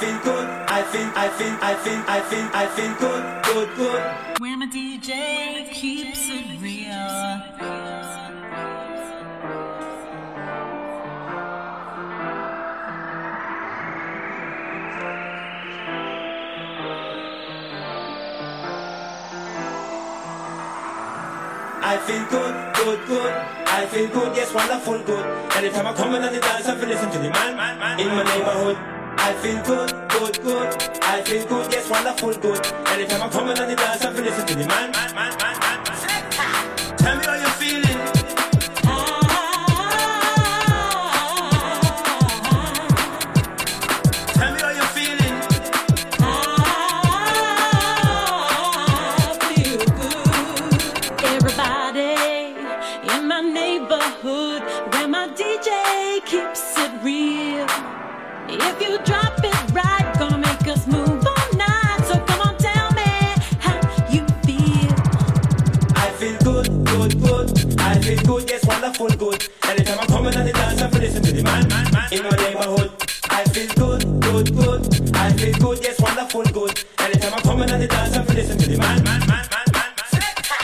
feel good. I feel, I feel, I feel, I feel, I feel good, good, good. When my DJ keeps it real. I feel good, good, good. I feel good, yes, wonderful, good. Anytime I come in on the dance, I feel listen to the man, man, man in my neighborhood. I feel good, good, good. I feel good, yes, wonderful, good. Anytime I come in on the dance, I feel listen to the man, man, man, man, man. Wonderful good. Anytime I come in on the dance, I feel listen to the man, man, man, man, man.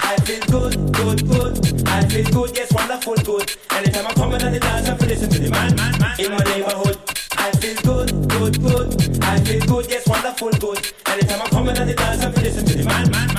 I feel good, good, good. I feel good, yes, wonderful good. Anytime I come in on the dance, I feel listen to the man, man, man in my neighborhood. I feel good, good, good. I feel good, yes, wonderful good. Anytime I come in on the dance, I feel listen to the man, man, man, man.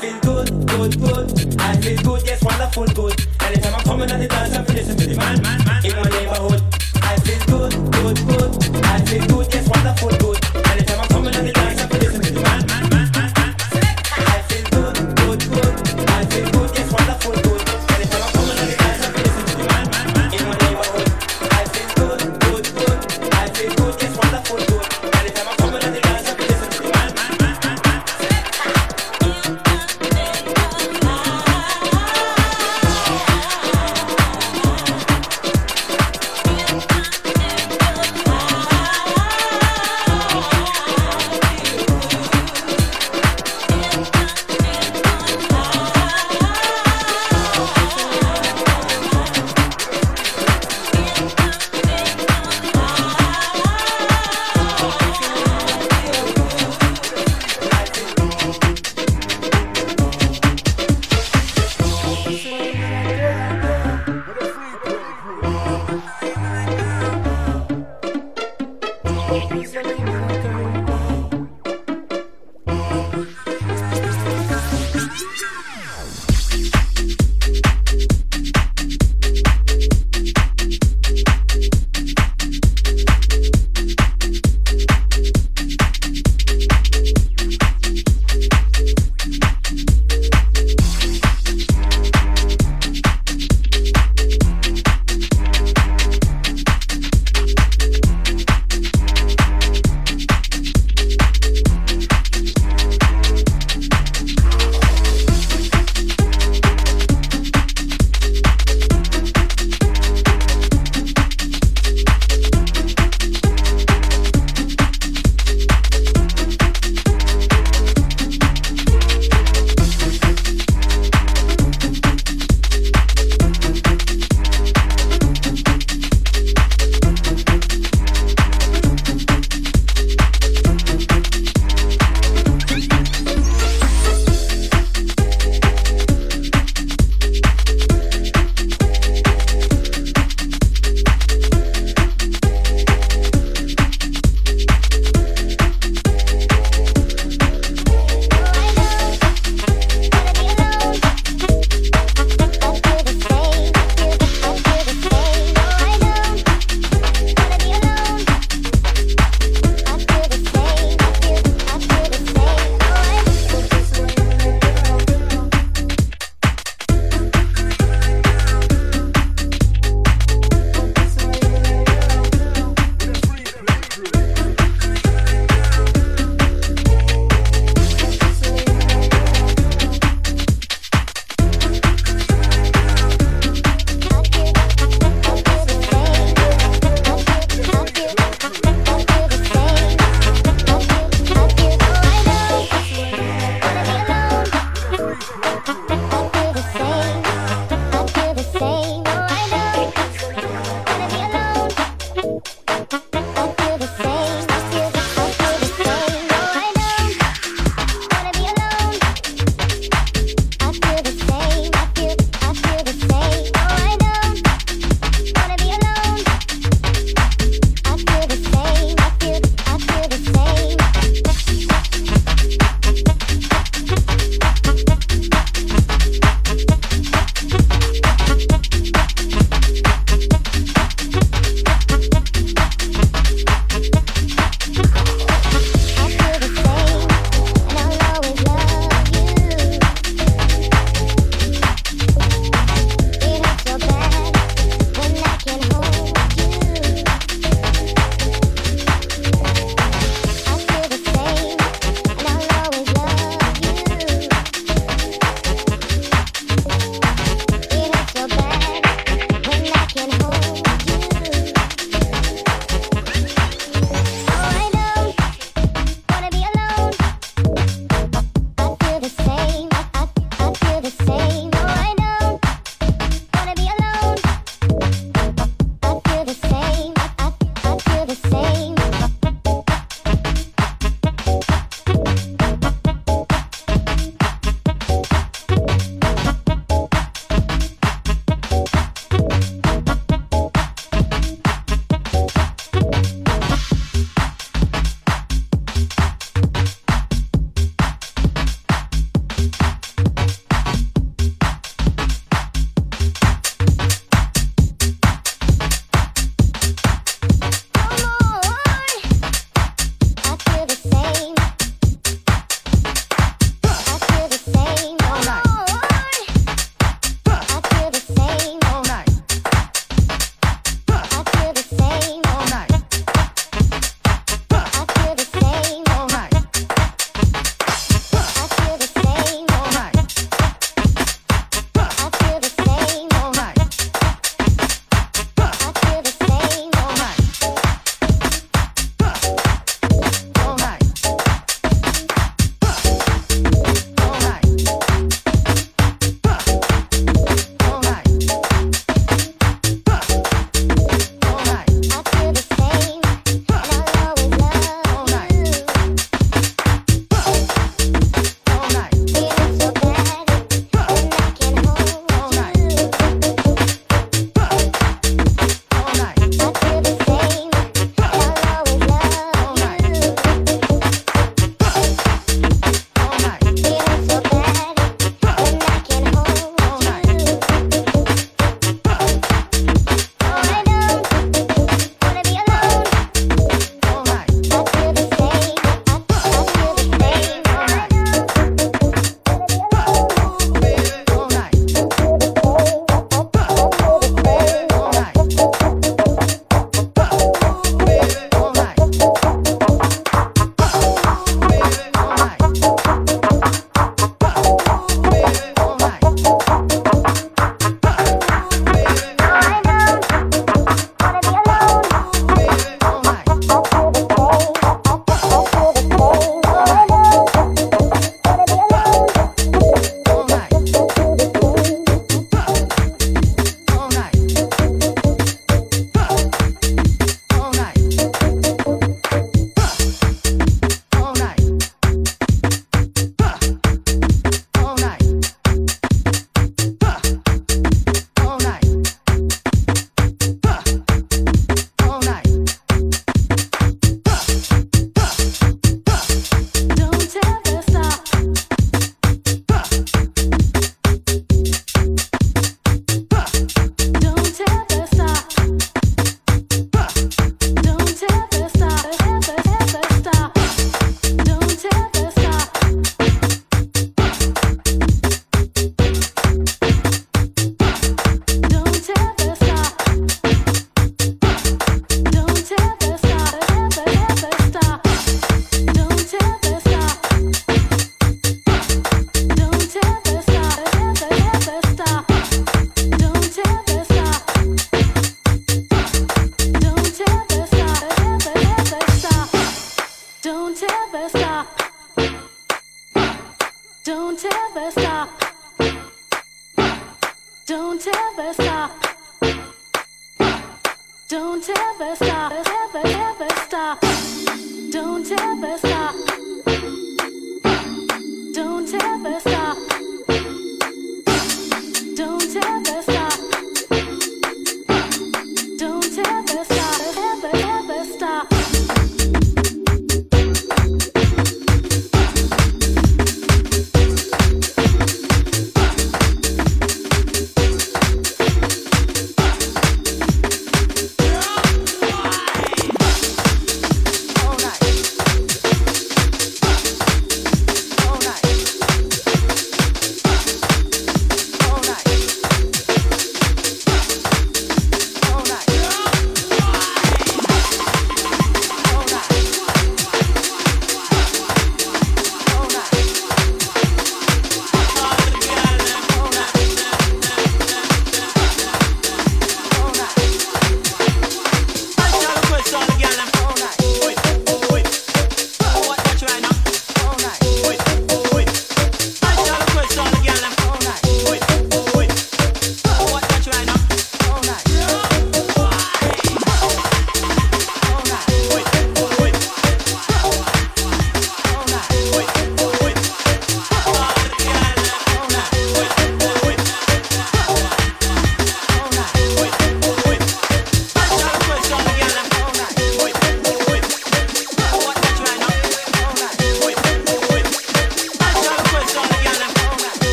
feel good, good, good. I feel good, yes, wonderful, good. Anytime I'm coming at the dance, I'm listening to the man, man, man in my neighborhood. I feel good, good, good. I feel good, yes, wonderful, good.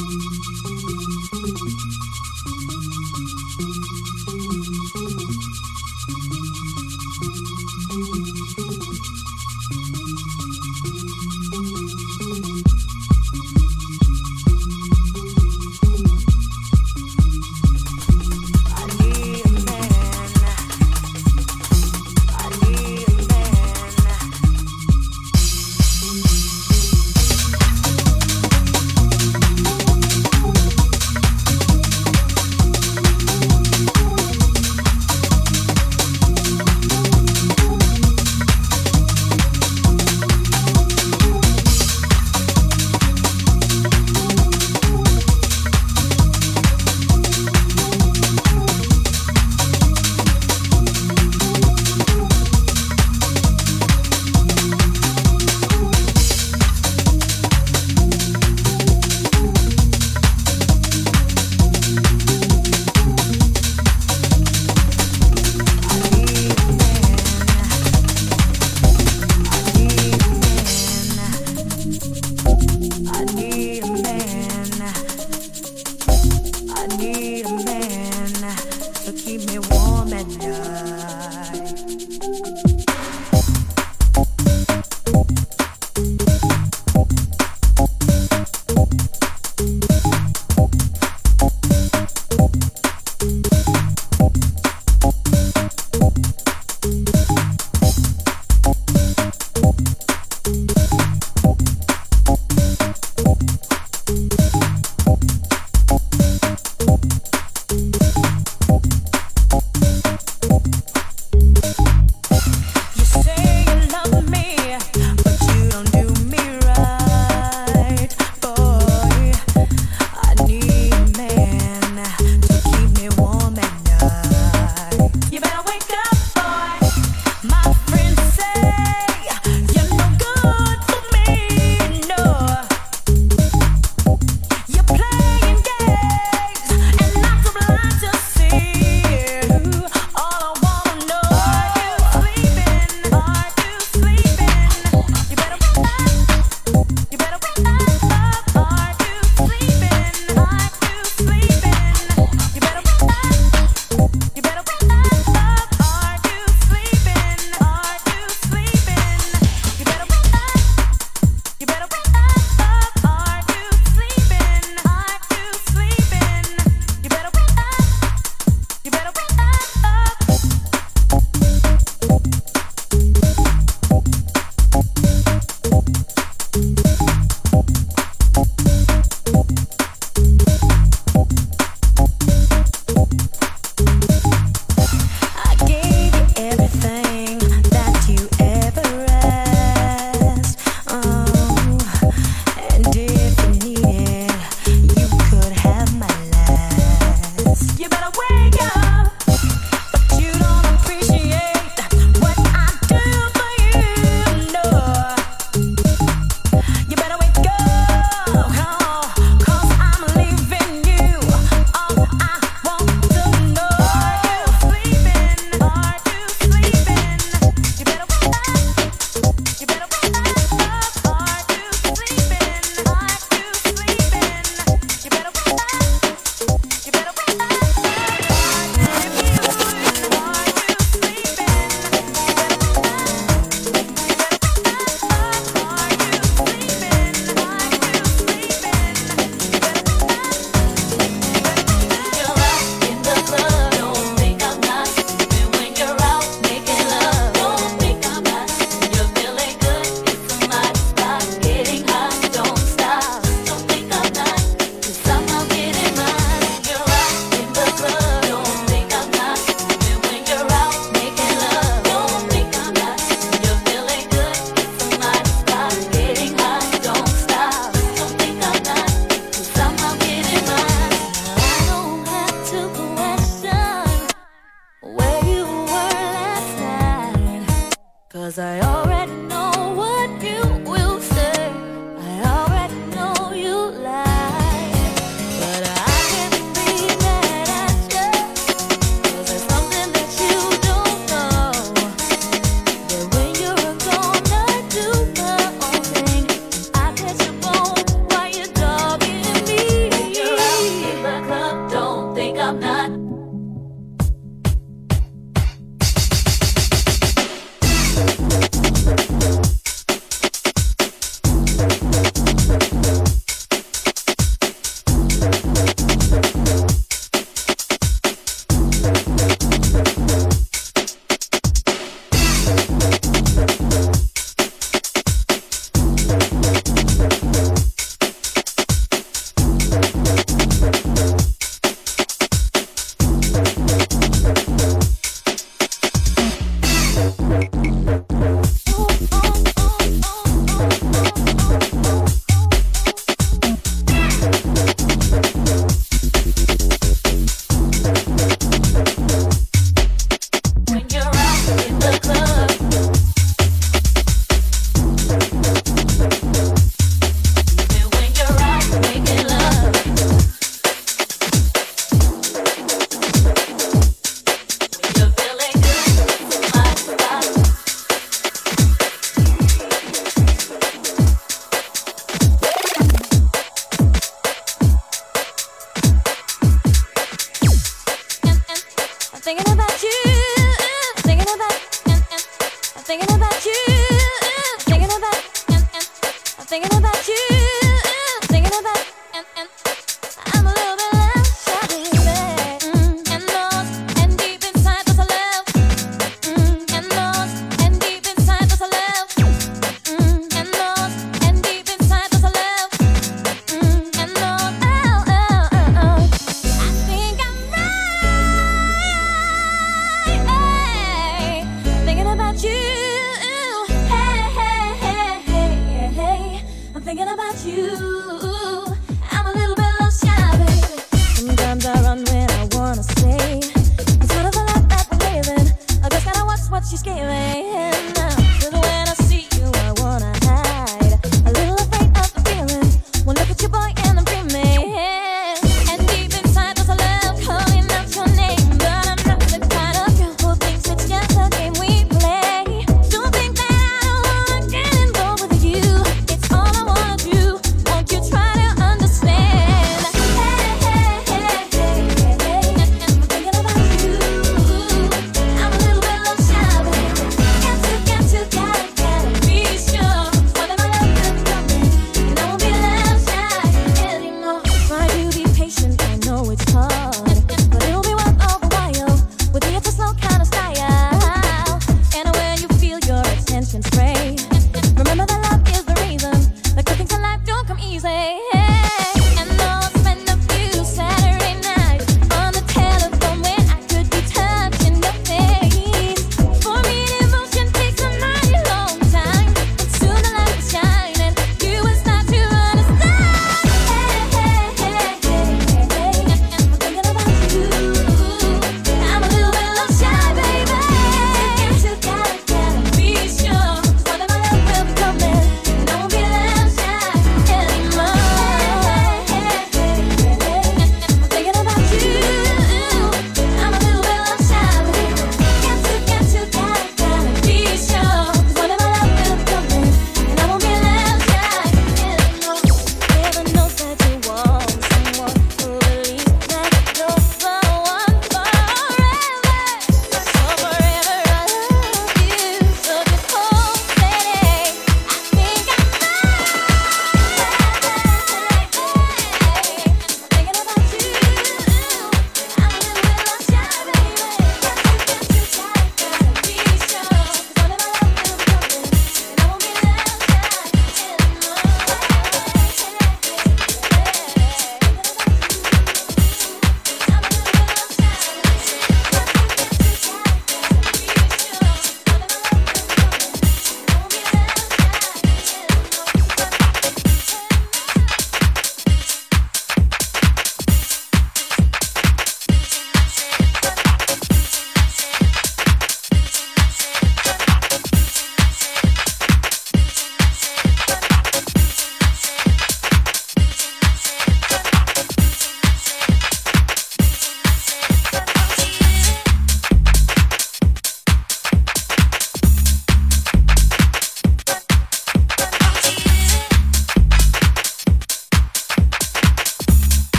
Thank you.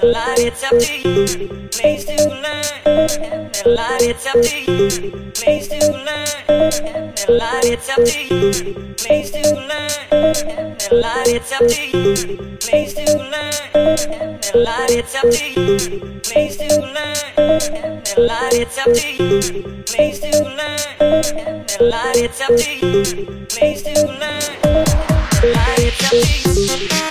the light, it's up to you. Place to learn. The light, it's up to you. Place to learn. The light, it's up to you. Place to learn. The light, it's up to you. Place to learn. The light, it's up to you. Place to learn. The light, it's up to you. Place do learn. The light, it's up to you. Please do learn. The light, it's up to you.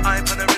The mix